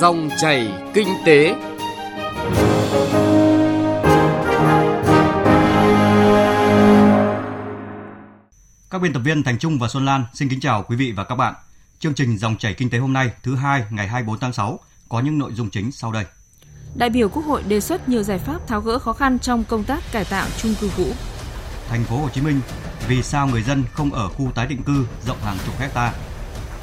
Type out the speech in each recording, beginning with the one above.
Dòng chảy kinh tế. Các biên tập viên Thành Trung và Xuân Lan xin kính chào quý vị và các bạn. Chương trình Dòng chảy kinh tế hôm nay, thứ hai ngày 24 tháng 6 có những nội dung chính sau đây. Đại biểu Quốc hội đề xuất nhiều giải pháp tháo gỡ khó khăn trong công tác cải tạo chung cư cũ. Thành phố Hồ Chí Minh, vì sao người dân không ở khu tái định cư rộng hàng chục hecta?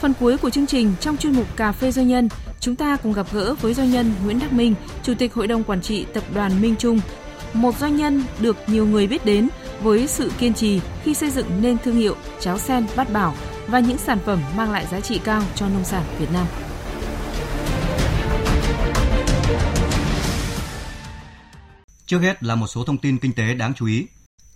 Phần cuối của chương trình trong chuyên mục Cà phê doanh nhân, chúng ta cùng gặp gỡ với doanh nhân Nguyễn Đắc Minh, Chủ tịch Hội đồng Quản trị Tập đoàn Minh Trung, một doanh nhân được nhiều người biết đến với sự kiên trì khi xây dựng nên thương hiệu cháo sen bát bảo và những sản phẩm mang lại giá trị cao cho nông sản Việt Nam. Trước hết là một số thông tin kinh tế đáng chú ý.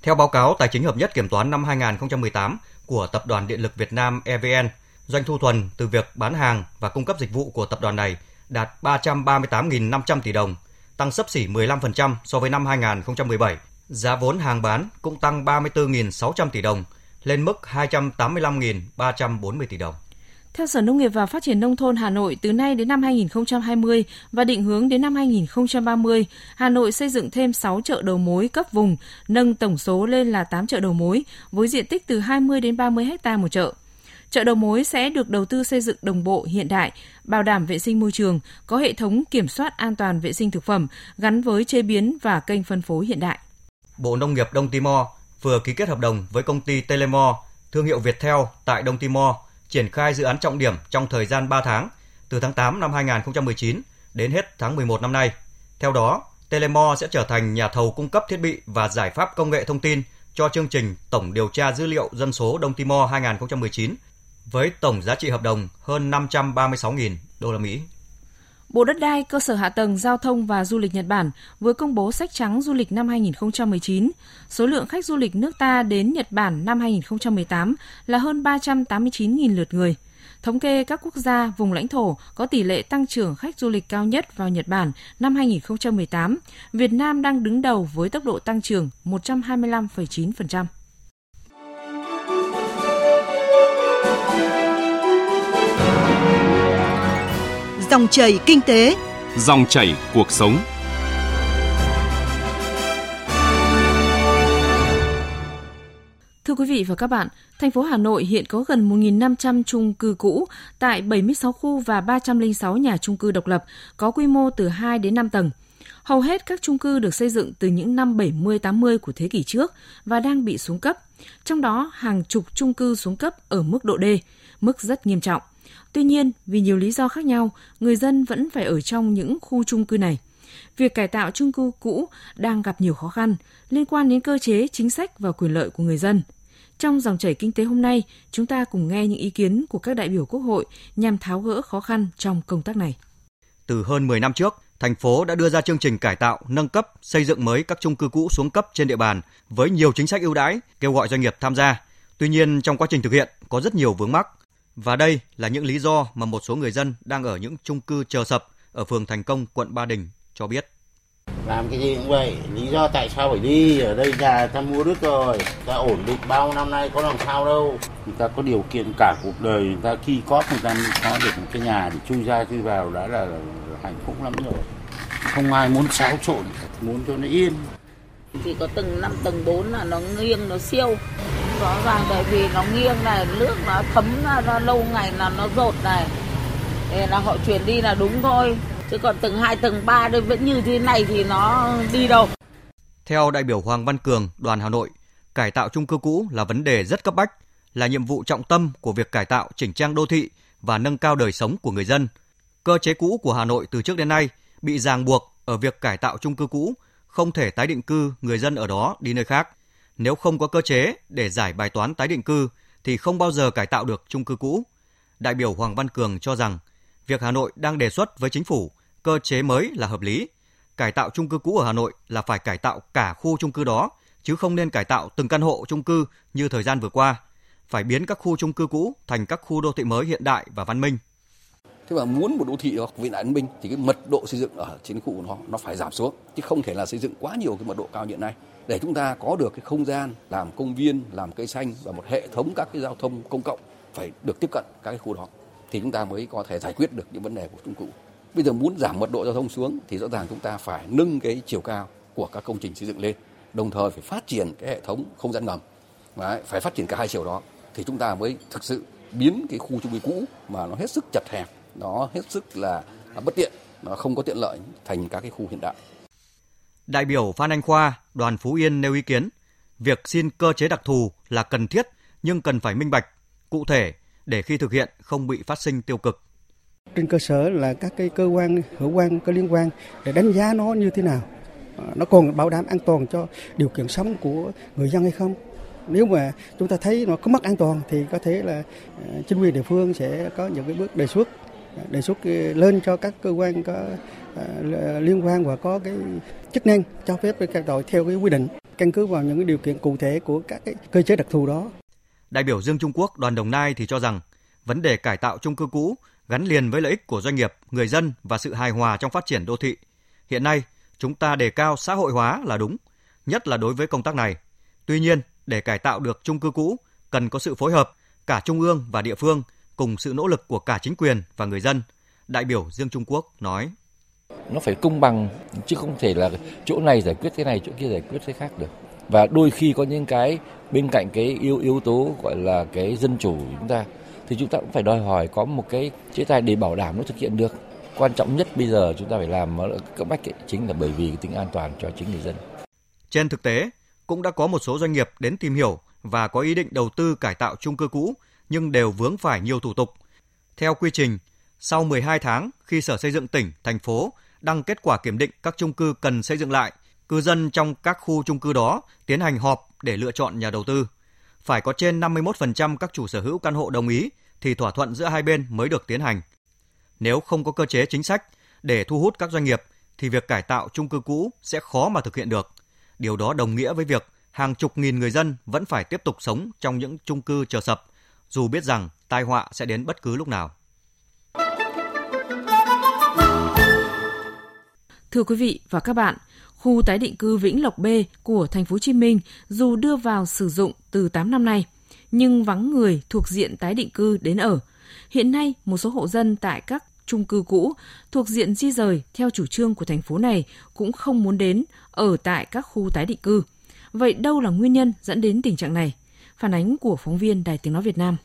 Theo báo cáo Tài chính hợp nhất kiểm toán năm 2018 của Tập đoàn Điện lực Việt Nam EVN, doanh thu thuần từ việc bán hàng và cung cấp dịch vụ của tập đoàn này đạt 338.500 tỷ đồng, tăng sấp xỉ 15% so với năm 2017. Giá vốn hàng bán cũng tăng 34.600 tỷ đồng, lên mức 285.340 tỷ đồng. Theo Sở Nông nghiệp và Phát triển Nông thôn Hà Nội, từ nay đến năm 2020 và định hướng đến năm 2030, Hà Nội xây dựng thêm 6 chợ đầu mối cấp vùng, nâng tổng số lên là 8 chợ đầu mối, với diện tích từ 20 đến 30 ha một chợ. Chợ đầu mối sẽ được đầu tư xây dựng đồng bộ hiện đại, bảo đảm vệ sinh môi trường, có hệ thống kiểm soát an toàn vệ sinh thực phẩm gắn với chế biến và kênh phân phối hiện đại. Bộ Nông nghiệp Đông Timor vừa ký kết hợp đồng với công ty Telemor, thương hiệu Viettel tại Đông Timor, triển khai dự án trọng điểm trong thời gian 3 tháng, từ tháng 8 năm 2019 đến hết tháng 11 năm nay. Theo đó, Telemor sẽ trở thành nhà thầu cung cấp thiết bị và giải pháp công nghệ thông tin cho chương trình Tổng điều tra dữ liệu dân số Đông Timor 2019 với tổng giá trị hợp đồng hơn 536.000 đô la Mỹ. Bộ Đất đai, Cơ sở Hạ tầng, Giao thông và Du lịch Nhật Bản vừa công bố sách trắng du lịch năm 2019. Số lượng khách du lịch nước ta đến Nhật Bản năm 2018 là hơn 389.000 lượt người. Thống kê các quốc gia, vùng lãnh thổ có tỷ lệ tăng trưởng khách du lịch cao nhất vào Nhật Bản năm 2018, Việt Nam đang đứng đầu với tốc độ tăng trưởng 125,9%. Dòng chảy kinh tế, Dòng chảy cuộc sống. Thưa quý vị và các bạn, thành phố Hà Nội hiện có gần 1.500 chung cư cũ tại 76 khu và 306 nhà chung cư độc lập có quy mô từ 2 đến 5 tầng. Hầu hết các chung cư được xây dựng từ những năm 70-80 của thế kỷ trước và đang bị xuống cấp. Trong đó, hàng chục chung cư xuống cấp ở mức độ D, mức rất nghiêm trọng. Tuy nhiên, vì nhiều lý do khác nhau, người dân vẫn phải ở trong những khu chung cư này. Việc cải tạo chung cư cũ đang gặp nhiều khó khăn liên quan đến cơ chế, chính sách và quyền lợi của người dân. Trong dòng chảy kinh tế hôm nay, chúng ta cùng nghe những ý kiến của các đại biểu Quốc hội nhằm tháo gỡ khó khăn trong công tác này. Từ hơn 10 năm trước, thành phố đã đưa ra chương trình cải tạo, nâng cấp, xây dựng mới các chung cư cũ xuống cấp trên địa bàn với nhiều chính sách ưu đãi, kêu gọi doanh nghiệp tham gia. Tuy nhiên, trong quá trình thực hiện có rất nhiều vướng mắc. Và đây là những lý do mà một số người dân đang ở những chung cư chờ sập ở phường Thành Công, quận Ba Đình cho biết. làm cái gì cũng vậy lý do tại sao phải đi? Ở đây nhà ta mua đất rồi ta ổn định bao năm nay có làm sao đâu. Người ta có điều kiện cả cuộc đời người ta khi có người ta có được một cái nhà để chui ra chui vào đã là, là hạnh phúc lắm rồi. Không ai muốn xáo trộn muốn cho nó yên. Chỉ có tầng 5, tầng 4 là nó nghiêng nó siêu rõ ràng bởi vì nó nghiêng này nước nó thấm ra, ra lâu ngày là nó rột này để là họ chuyển đi là đúng thôi chứ còn tầng 2, tầng 3 đây vẫn như thế này thì nó đi đâu Theo đại biểu Hoàng Văn Cường, đoàn Hà Nội, cải tạo chung cư cũ là vấn đề rất cấp bách, là nhiệm vụ trọng tâm của việc cải tạo chỉnh trang đô thị và nâng cao đời sống của người dân. Cơ chế cũ của Hà Nội từ trước đến nay bị ràng buộc ở việc cải tạo chung cư cũ, không thể tái định cư người dân ở đó đi nơi khác. Nếu không có cơ chế để giải bài toán tái định cư thì không bao giờ cải tạo được chung cư cũ. Đại biểu Hoàng Văn Cường cho rằng việc Hà Nội đang đề xuất với chính phủ cơ chế mới là hợp lý. Cải tạo chung cư cũ ở Hà Nội là phải cải tạo cả khu chung cư đó, chứ không nên cải tạo từng căn hộ chung cư như thời gian vừa qua. Phải biến các khu chung cư cũ thành các khu đô thị mới hiện đại và văn minh. Thế mà muốn một đô thị hoặc viện đại An minh thì cái mật độ xây dựng ở trên khu của nó nó phải giảm xuống chứ không thể là xây dựng quá nhiều cái mật độ cao như hiện nay để chúng ta có được cái không gian làm công viên, làm cây xanh và một hệ thống các cái giao thông công cộng phải được tiếp cận các cái khu đó thì chúng ta mới có thể giải quyết được những vấn đề của trung cư. Bây giờ muốn giảm mật độ giao thông xuống thì rõ ràng chúng ta phải nâng cái chiều cao của các công trình xây dựng lên, đồng thời phải phát triển cái hệ thống không gian ngầm. Đấy, phải phát triển cả hai chiều đó thì chúng ta mới thực sự biến cái khu trung cư cũ mà nó hết sức chật hẹp, nó hết sức là bất tiện, nó không có tiện lợi thành các cái khu hiện đại. Đại biểu Phan Anh Khoa, đoàn Phú Yên nêu ý kiến, việc xin cơ chế đặc thù là cần thiết nhưng cần phải minh bạch, cụ thể để khi thực hiện không bị phát sinh tiêu cực. Trên cơ sở là các cái cơ quan hữu quan có liên quan để đánh giá nó như thế nào, ờ, nó còn bảo đảm an toàn cho điều kiện sống của người dân hay không. Nếu mà chúng ta thấy nó có mất an toàn thì có thể là ờ, chính quyền địa phương sẽ có những cái bước đề xuất đề xuất lên cho các cơ quan có à, liên quan và có cái chức năng cho phép các đội theo cái quy định căn cứ vào những cái điều kiện cụ thể của các cái cơ chế đặc thù đó. Đại biểu Dương Trung Quốc đoàn Đồng Nai thì cho rằng vấn đề cải tạo chung cư cũ gắn liền với lợi ích của doanh nghiệp, người dân và sự hài hòa trong phát triển đô thị. Hiện nay, chúng ta đề cao xã hội hóa là đúng, nhất là đối với công tác này. Tuy nhiên, để cải tạo được chung cư cũ cần có sự phối hợp cả trung ương và địa phương cùng sự nỗ lực của cả chính quyền và người dân. Đại biểu Dương Trung Quốc nói: Nó phải công bằng chứ không thể là chỗ này giải quyết thế này, chỗ kia giải quyết thế khác được. Và đôi khi có những cái bên cạnh cái yếu yếu tố gọi là cái dân chủ của chúng ta thì chúng ta cũng phải đòi hỏi có một cái chế tài để bảo đảm nó thực hiện được. Quan trọng nhất bây giờ chúng ta phải làm cấp bách ấy, chính là bởi vì tính an toàn cho chính người dân. Trên thực tế, cũng đã có một số doanh nghiệp đến tìm hiểu và có ý định đầu tư cải tạo chung cư cũ nhưng đều vướng phải nhiều thủ tục. Theo quy trình, sau 12 tháng khi Sở Xây dựng tỉnh, thành phố đăng kết quả kiểm định các chung cư cần xây dựng lại, cư dân trong các khu chung cư đó tiến hành họp để lựa chọn nhà đầu tư. Phải có trên 51% các chủ sở hữu căn hộ đồng ý thì thỏa thuận giữa hai bên mới được tiến hành. Nếu không có cơ chế chính sách để thu hút các doanh nghiệp thì việc cải tạo chung cư cũ sẽ khó mà thực hiện được. Điều đó đồng nghĩa với việc hàng chục nghìn người dân vẫn phải tiếp tục sống trong những chung cư chờ sập, dù biết rằng tai họa sẽ đến bất cứ lúc nào. Thưa quý vị và các bạn, khu tái định cư Vĩnh Lộc B của thành phố Hồ Chí Minh dù đưa vào sử dụng từ 8 năm nay, nhưng vắng người thuộc diện tái định cư đến ở. Hiện nay, một số hộ dân tại các chung cư cũ thuộc diện di rời theo chủ trương của thành phố này cũng không muốn đến ở tại các khu tái định cư. Vậy đâu là nguyên nhân dẫn đến tình trạng này? Phản ánh của phóng viên Đài Tiếng Nói Việt Nam.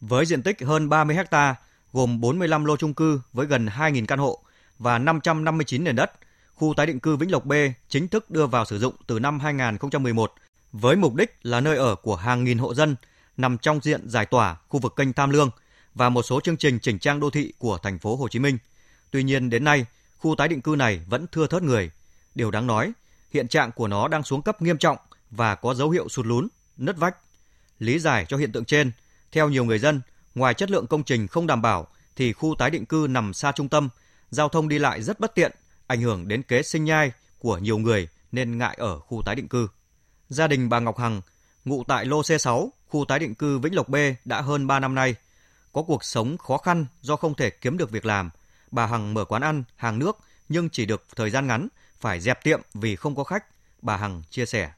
Với diện tích hơn 30 ha, gồm 45 lô chung cư với gần 2.000 căn hộ và 559 nền đất, khu tái định cư Vĩnh Lộc B chính thức đưa vào sử dụng từ năm 2011 với mục đích là nơi ở của hàng nghìn hộ dân nằm trong diện giải tỏa khu vực kênh Tham Lương và một số chương trình chỉnh trang đô thị của thành phố Hồ Chí Minh. Tuy nhiên đến nay, khu tái định cư này vẫn thưa thớt người. Điều đáng nói, hiện trạng của nó đang xuống cấp nghiêm trọng và có dấu hiệu sụt lún, nứt vách. Lý giải cho hiện tượng trên, theo nhiều người dân, ngoài chất lượng công trình không đảm bảo thì khu tái định cư nằm xa trung tâm, giao thông đi lại rất bất tiện, ảnh hưởng đến kế sinh nhai của nhiều người nên ngại ở khu tái định cư. Gia đình bà Ngọc Hằng, ngụ tại lô C6, khu tái định cư Vĩnh Lộc B đã hơn 3 năm nay. Có cuộc sống khó khăn do không thể kiếm được việc làm. Bà Hằng mở quán ăn, hàng nước nhưng chỉ được thời gian ngắn, phải dẹp tiệm vì không có khách. Bà Hằng chia sẻ.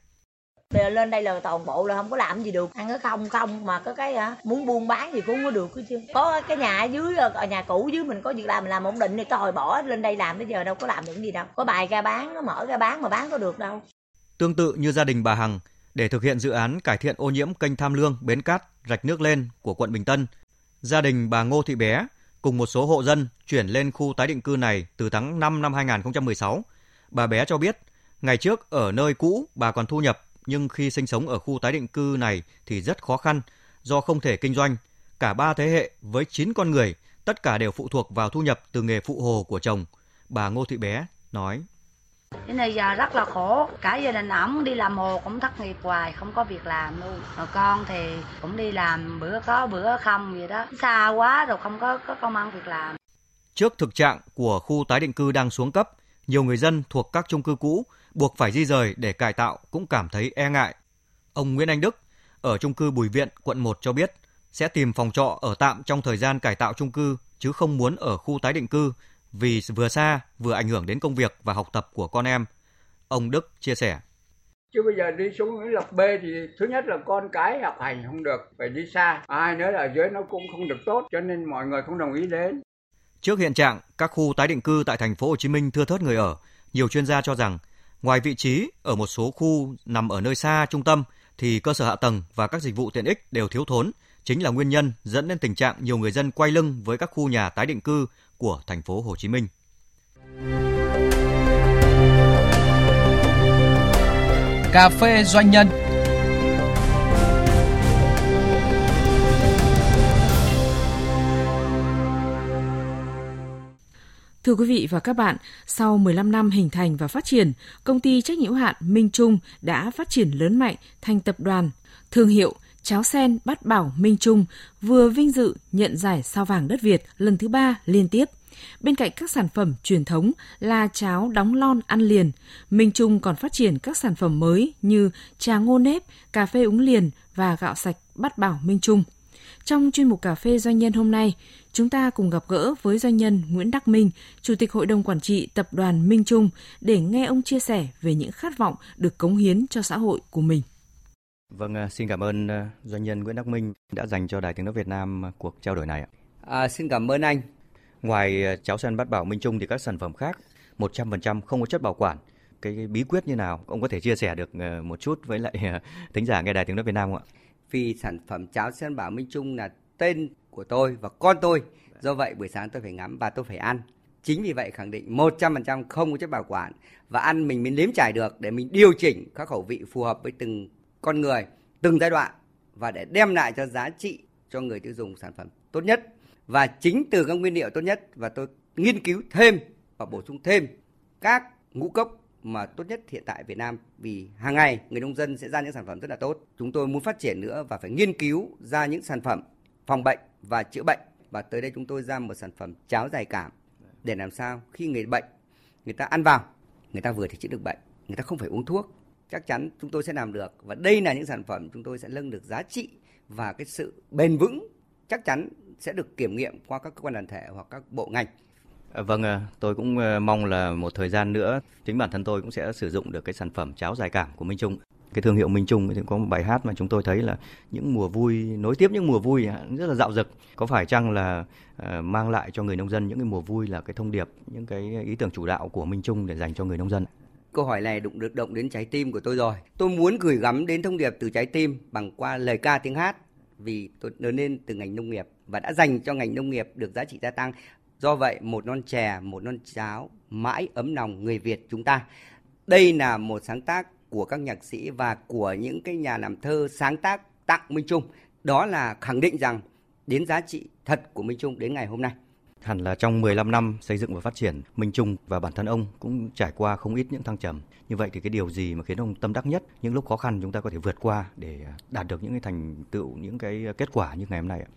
Bây giờ lên đây là toàn bộ là không có làm gì được. Ăn cái không không mà có cái hả muốn buôn bán gì cũng không có được chứ. Có cái nhà ở dưới à, ở nhà cũ dưới mình có việc làm mình làm ổn định thì tôi bỏ lên đây làm bây giờ đâu có làm được gì đâu. Có bài ra bán nó mở ra bán mà bán có được đâu. Tương tự như gia đình bà Hằng, để thực hiện dự án cải thiện ô nhiễm kênh Tham Lương, Bến Cát, rạch nước lên của quận Bình Tân, gia đình bà Ngô Thị Bé cùng một số hộ dân chuyển lên khu tái định cư này từ tháng 5 năm 2016. Bà Bé cho biết, ngày trước ở nơi cũ bà còn thu nhập nhưng khi sinh sống ở khu tái định cư này thì rất khó khăn do không thể kinh doanh. Cả ba thế hệ với 9 con người, tất cả đều phụ thuộc vào thu nhập từ nghề phụ hồ của chồng. Bà Ngô Thị Bé nói. Thế này giờ rất là khổ, cả gia đình ổng đi làm hồ cũng thất nghiệp hoài, không có việc làm luôn. Rồi con thì cũng đi làm bữa có bữa không vậy đó, xa quá rồi không có có công ăn việc làm. Trước thực trạng của khu tái định cư đang xuống cấp, nhiều người dân thuộc các chung cư cũ buộc phải di rời để cải tạo cũng cảm thấy e ngại. Ông Nguyễn Anh Đức ở chung cư Bùi Viện, quận 1 cho biết sẽ tìm phòng trọ ở tạm trong thời gian cải tạo chung cư chứ không muốn ở khu tái định cư vì vừa xa vừa ảnh hưởng đến công việc và học tập của con em. Ông Đức chia sẻ. Chứ bây giờ đi xuống lọc B thì thứ nhất là con cái học hành không được, phải đi xa. ai nữa là ở dưới nó cũng không được tốt, cho nên mọi người không đồng ý đến. Trước hiện trạng các khu tái định cư tại thành phố Hồ Chí Minh thưa thớt người ở, nhiều chuyên gia cho rằng ngoài vị trí ở một số khu nằm ở nơi xa trung tâm thì cơ sở hạ tầng và các dịch vụ tiện ích đều thiếu thốn, chính là nguyên nhân dẫn đến tình trạng nhiều người dân quay lưng với các khu nhà tái định cư của thành phố Hồ Chí Minh. Cà phê doanh nhân Thưa quý vị và các bạn, sau 15 năm hình thành và phát triển, công ty trách nhiệm hữu hạn Minh Trung đã phát triển lớn mạnh thành tập đoàn, thương hiệu cháo sen Bát Bảo Minh Trung vừa vinh dự nhận giải sao vàng đất Việt lần thứ ba liên tiếp. Bên cạnh các sản phẩm truyền thống là cháo đóng lon ăn liền, Minh Trung còn phát triển các sản phẩm mới như trà ngô nếp, cà phê uống liền và gạo sạch Bát Bảo Minh Trung. Trong chuyên mục cà phê doanh nhân hôm nay, chúng ta cùng gặp gỡ với doanh nhân Nguyễn Đắc Minh, Chủ tịch Hội đồng Quản trị Tập đoàn Minh Trung để nghe ông chia sẻ về những khát vọng được cống hiến cho xã hội của mình. Vâng, à, xin cảm ơn à, doanh nhân Nguyễn Đắc Minh đã dành cho Đài Tiếng Nói Việt Nam cuộc trao đổi này. À, xin cảm ơn anh. Ngoài à, cháo sen bát bảo Minh Trung thì các sản phẩm khác 100% không có chất bảo quản. Cái, cái bí quyết như nào? Ông có thể chia sẻ được một chút với lại thính giả nghe Đài Tiếng Nói Việt Nam không ạ? Vì sản phẩm cháo sen bảo Minh Trung là tên của tôi và con tôi. Do vậy buổi sáng tôi phải ngắm và tôi phải ăn. Chính vì vậy khẳng định 100% không có chất bảo quản và ăn mình mới nếm trải được để mình điều chỉnh các khẩu vị phù hợp với từng con người, từng giai đoạn và để đem lại cho giá trị cho người tiêu dùng sản phẩm tốt nhất và chính từ các nguyên liệu tốt nhất và tôi nghiên cứu thêm và bổ sung thêm các ngũ cốc mà tốt nhất hiện tại Việt Nam. Vì hàng ngày người nông dân sẽ ra những sản phẩm rất là tốt. Chúng tôi muốn phát triển nữa và phải nghiên cứu ra những sản phẩm phòng bệnh và chữa bệnh. Và tới đây chúng tôi ra một sản phẩm cháo dài cảm để làm sao khi người bệnh, người ta ăn vào, người ta vừa thì chữa được bệnh. Người ta không phải uống thuốc. Chắc chắn chúng tôi sẽ làm được. Và đây là những sản phẩm chúng tôi sẽ nâng được giá trị và cái sự bền vững chắc chắn sẽ được kiểm nghiệm qua các cơ quan đoàn thể hoặc các bộ ngành. Ờ, vâng, ờ, tôi cũng ờ, mong là một thời gian nữa chính bản thân tôi cũng sẽ sử dụng được cái sản phẩm cháo dài cảm của Minh Trung. Cái thương hiệu Minh Trung thì có một bài hát mà chúng tôi thấy là những mùa vui nối tiếp những mùa vui rất là dạo dực. Có phải chăng là mang lại cho người nông dân những cái mùa vui là cái thông điệp những cái ý tưởng chủ đạo của Minh Trung để dành cho người nông dân câu hỏi này đụng được động đến trái tim của tôi rồi. Tôi muốn gửi gắm đến thông điệp từ trái tim bằng qua lời ca tiếng hát vì tôi lớn lên từ ngành nông nghiệp và đã dành cho ngành nông nghiệp được giá trị gia tăng do vậy một non chè một non cháo mãi ấm lòng người Việt chúng ta đây là một sáng tác của các nhạc sĩ và của những cái nhà làm thơ sáng tác tặng Minh Trung. Đó là khẳng định rằng đến giá trị thật của Minh Trung đến ngày hôm nay. Hẳn là trong 15 năm xây dựng và phát triển, Minh Trung và bản thân ông cũng trải qua không ít những thăng trầm. Như vậy thì cái điều gì mà khiến ông tâm đắc nhất những lúc khó khăn chúng ta có thể vượt qua để đạt được những cái thành tựu, những cái kết quả như ngày hôm nay ạ?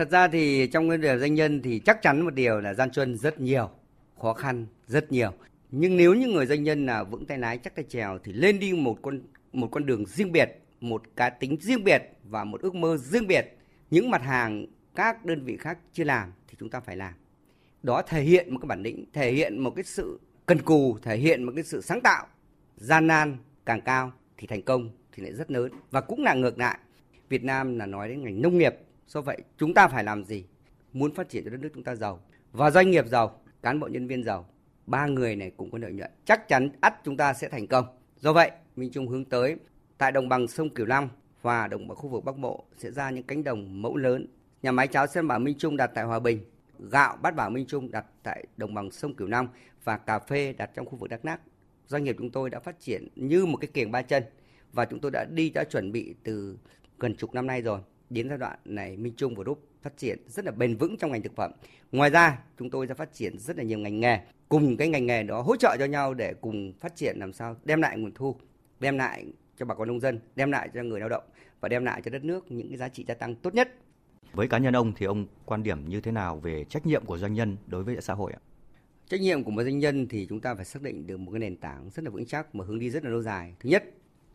Thật ra thì trong cái điều doanh nhân thì chắc chắn một điều là gian truân rất nhiều, khó khăn rất nhiều. Nhưng nếu như người doanh nhân là vững tay lái chắc tay trèo thì lên đi một con một con đường riêng biệt một cá tính riêng biệt và một ước mơ riêng biệt. Những mặt hàng các đơn vị khác chưa làm thì chúng ta phải làm. Đó thể hiện một cái bản lĩnh thể hiện một cái sự cần cù thể hiện một cái sự sáng tạo. Gian nan càng cao thì thành công thì lại rất lớn. Và cũng là ngược lại Việt Nam là nói đến ngành nông nghiệp do vậy, chúng ta phải làm gì? Muốn phát triển cho đất nước chúng ta giàu và doanh nghiệp giàu, cán bộ nhân viên giàu, ba người này cũng có lợi nhuận. Chắc chắn ắt chúng ta sẽ thành công. Do vậy, Minh Trung hướng tới, tại đồng bằng sông Cửu Long và đồng bằng khu vực Bắc Bộ sẽ ra những cánh đồng mẫu lớn. Nhà máy cháo sen bảo Minh Trung đặt tại Hòa Bình, gạo bát bảo Minh Trung đặt tại đồng bằng sông Cửu Long và cà phê đặt trong khu vực Đắk Lắk. Doanh nghiệp chúng tôi đã phát triển như một cái kiềng ba chân và chúng tôi đã đi đã chuẩn bị từ gần chục năm nay rồi đến giai đoạn này Minh Trung và Group phát triển rất là bền vững trong ngành thực phẩm. Ngoài ra, chúng tôi sẽ phát triển rất là nhiều ngành nghề cùng cái ngành nghề đó hỗ trợ cho nhau để cùng phát triển làm sao đem lại nguồn thu, đem lại cho bà con nông dân, đem lại cho người lao động và đem lại cho đất nước những cái giá trị gia tăng tốt nhất. Với cá nhân ông thì ông quan điểm như thế nào về trách nhiệm của doanh nhân đối với xã hội ạ? Trách nhiệm của một doanh nhân thì chúng ta phải xác định được một cái nền tảng rất là vững chắc mà hướng đi rất là lâu dài. Thứ nhất,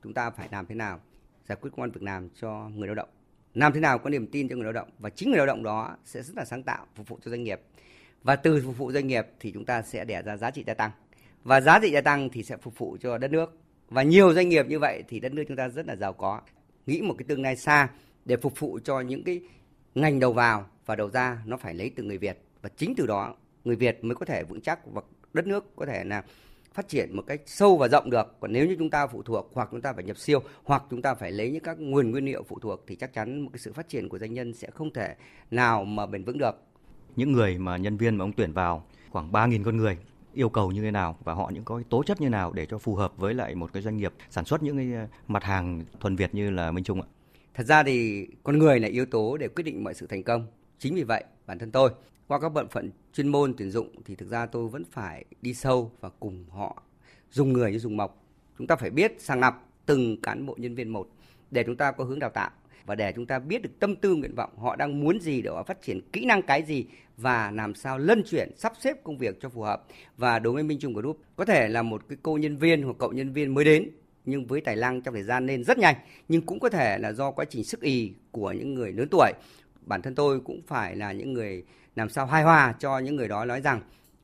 chúng ta phải làm thế nào giải quyết công an việc làm cho người lao động làm thế nào có niềm tin cho người lao động? Và chính người lao động đó sẽ rất là sáng tạo, phục vụ cho doanh nghiệp. Và từ phục vụ doanh nghiệp thì chúng ta sẽ đẻ ra giá trị gia tăng. Và giá trị gia tăng thì sẽ phục vụ cho đất nước. Và nhiều doanh nghiệp như vậy thì đất nước chúng ta rất là giàu có. Nghĩ một cái tương lai xa để phục vụ cho những cái ngành đầu vào và đầu ra, nó phải lấy từ người Việt. Và chính từ đó, người Việt mới có thể vững chắc và đất nước có thể là phát triển một cách sâu và rộng được. Còn nếu như chúng ta phụ thuộc hoặc chúng ta phải nhập siêu hoặc chúng ta phải lấy những các nguồn nguyên liệu phụ thuộc thì chắc chắn một cái sự phát triển của doanh nhân sẽ không thể nào mà bền vững được. Những người mà nhân viên mà ông tuyển vào khoảng 3.000 con người yêu cầu như thế nào và họ những có tố chất như nào để cho phù hợp với lại một cái doanh nghiệp sản xuất những cái ờ, mặt hàng thuần Việt như là Minh Trung ạ? Thật ra thì con người là yếu tố để quyết định mọi sự thành công. Chính vì vậy, bản thân tôi qua các bận phận chuyên môn, tuyển dụng thì thực ra tôi vẫn phải đi sâu và cùng họ, dùng người như dùng mộc. Chúng ta phải biết sàng lọc từng cán bộ nhân viên một để chúng ta có hướng đào tạo và để chúng ta biết được tâm tư, nguyện vọng, họ đang muốn gì để họ phát triển kỹ năng cái gì và làm sao lân chuyển, sắp xếp công việc cho phù hợp và đối với Minh Trung Group, có thể là một cái cô nhân viên hoặc cậu nhân viên mới đến, nhưng với tài năng trong thời gian nên rất nhanh, nhưng cũng có thể là do quá trình sức y của những người lớn tuổi bản thân tôi cũng phải là những người làm sao hài hòa cho những người đó nói rằng,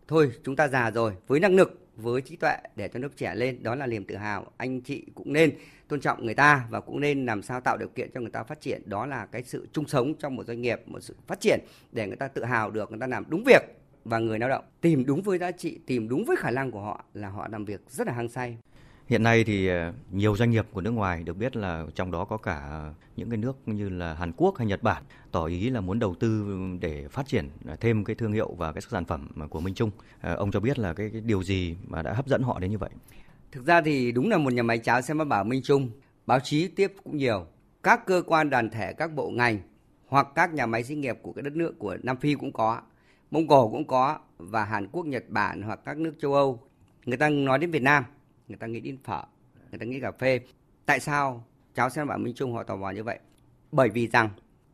thôi, chúng ta già rồi, với năng lực, với trí tuệ để cho nước trẻ lên, đó là niềm tự hào anh chị cũng nên tôn trọng người ta và cũng nên làm sao tạo điều kiện cho người ta phát triển. Đó là cái sự chung sống trong một doanh nghiệp, một sự phát triển để người ta tự hào được, người ta làm đúng việc và người lao động tìm đúng với giá trị, tìm đúng với khả năng của họ là họ làm việc rất là hăng say. Hiện nay thì ờ, nhiều doanh nghiệp của nước ngoài được biết là trong đó có cả những cái nước như là Hàn Quốc hay Nhật Bản tỏ ý là muốn đầu tư để phát triển ờ, thêm cái thương hiệu và cái sản phẩm ờ, của Minh Trung. Ông cho biết là cái, cái điều gì mà đã hấp dẫn họ đến như vậy? Thực ra thì đúng là một nhà máy cháo xem bảo Minh Trung, báo chí tiếp cũng nhiều, các cơ quan đoàn thể, các bộ ngành hoặc các nhà máy xí nghiệp của cái đất nước của Nam Phi cũng có, Mông Cổ cũng có và Hàn Quốc, Nhật Bản hoặc các nước châu Âu. Người ta nói đến Việt Nam người ta nghĩ đến phở, người ta nghĩ cà phê. Tại sao cháo xem bảo minh trung họ tò mò như vậy? Bởi vì rằng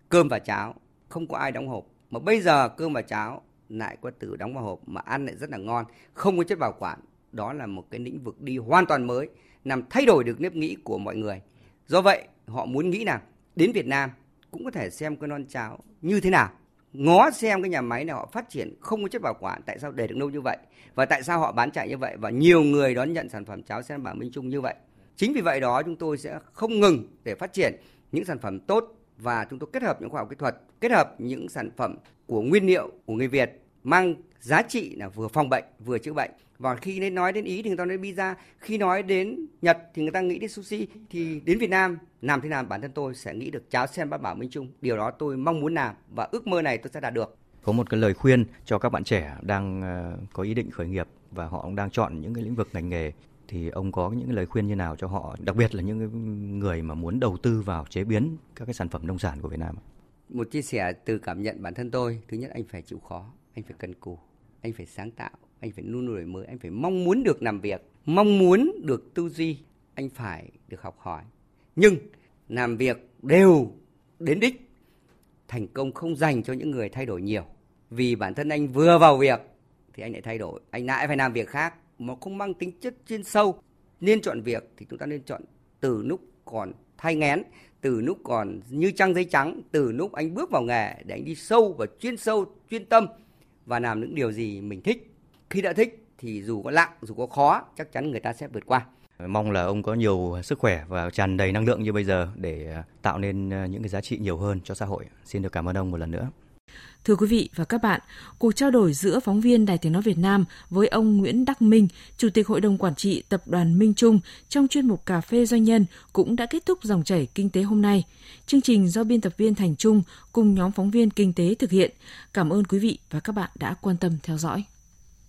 cơm và cháo không có ai đóng hộp. Mà bây giờ cơm và cháo lại có từ đóng vào hộp mà ăn lại rất là ngon, không có chất bảo quản. Đó là một cái lĩnh vực đi hoàn toàn mới làm thay đổi được nếp nghĩ của mọi người. Do vậy, họ muốn nghĩ là đến Việt Nam cũng có thể xem cái non cháo như thế nào ngó xem cái nhà máy này họ phát triển không có chất bảo quản tại sao để được lâu như vậy? Và tại sao họ bán chạy như vậy? Và nhiều người đón nhận sản phẩm cháo sen bảo Minh Trung như vậy. Chính vì vậy đó chúng tôi sẽ không ngừng để phát triển những sản phẩm tốt và chúng tôi kết hợp những khoa học kỹ thuật, kết hợp những sản phẩm của nguyên liệu của người Việt mang giá trị là vừa phòng bệnh vừa chữa bệnh và khi nên nói đến ý thì người ta nói pizza. Khi nói đến nhật thì người ta nghĩ đến sushi. Thì đến việt nam làm thế nào bản thân tôi sẽ nghĩ được cháo sen bát bảo minh trung. Điều đó tôi mong muốn làm và ước mơ này tôi sẽ đạt được. Có một cái lời khuyên cho các bạn trẻ đang ờ, có ý định khởi nghiệp và họ cũng đang chọn những cái lĩnh vực ngành nghề. Thì ông có những lời khuyên như nào cho họ đặc biệt là những người mà muốn đầu tư vào chế biến các cái sản phẩm nông sản của Việt Nam một chia sẻ từ cảm nhận bản thân tôi. Thứ nhất anh phải chịu khó anh phải cần cù anh phải sáng tạo anh phải luôn đổi mới, anh phải mong muốn được làm việc, mong muốn được tư duy, anh phải được học hỏi. Nhưng làm việc đều đến đích, thành công không dành cho những người thay đổi nhiều. Vì bản thân anh vừa vào việc thì anh lại thay đổi, anh lại phải làm việc khác mà không mang tính chất chuyên sâu. Nên chọn việc thì chúng ta nên chọn từ lúc còn thay ngén từ lúc còn như trăng giấy trắng, từ lúc anh bước vào nghề để anh đi sâu và chuyên sâu, chuyên tâm và làm những điều gì mình thích khi đã thích thì dù có lặng dù có khó chắc chắn người ta sẽ vượt qua mong là ông có nhiều sức khỏe và tràn đầy năng lượng như bây giờ để à, tạo nên à, những cái giá trị nhiều hơn cho xã hội xin được cảm ơn ông một lần nữa Thưa quý vị và các bạn, cuộc trao đổi giữa phóng viên Đài Tiếng Nói Việt Nam với ông Nguyễn Đắc Minh, Chủ tịch Hội đồng Quản trị Tập đoàn Minh Trung trong chuyên mục Cà phê Doanh nhân cũng đã kết thúc dòng chảy kinh tế hôm nay. Chương trình do biên tập viên Thành Trung cùng nhóm phóng viên kinh tế thực hiện. Cảm ơn quý vị và các bạn đã quan tâm theo dõi.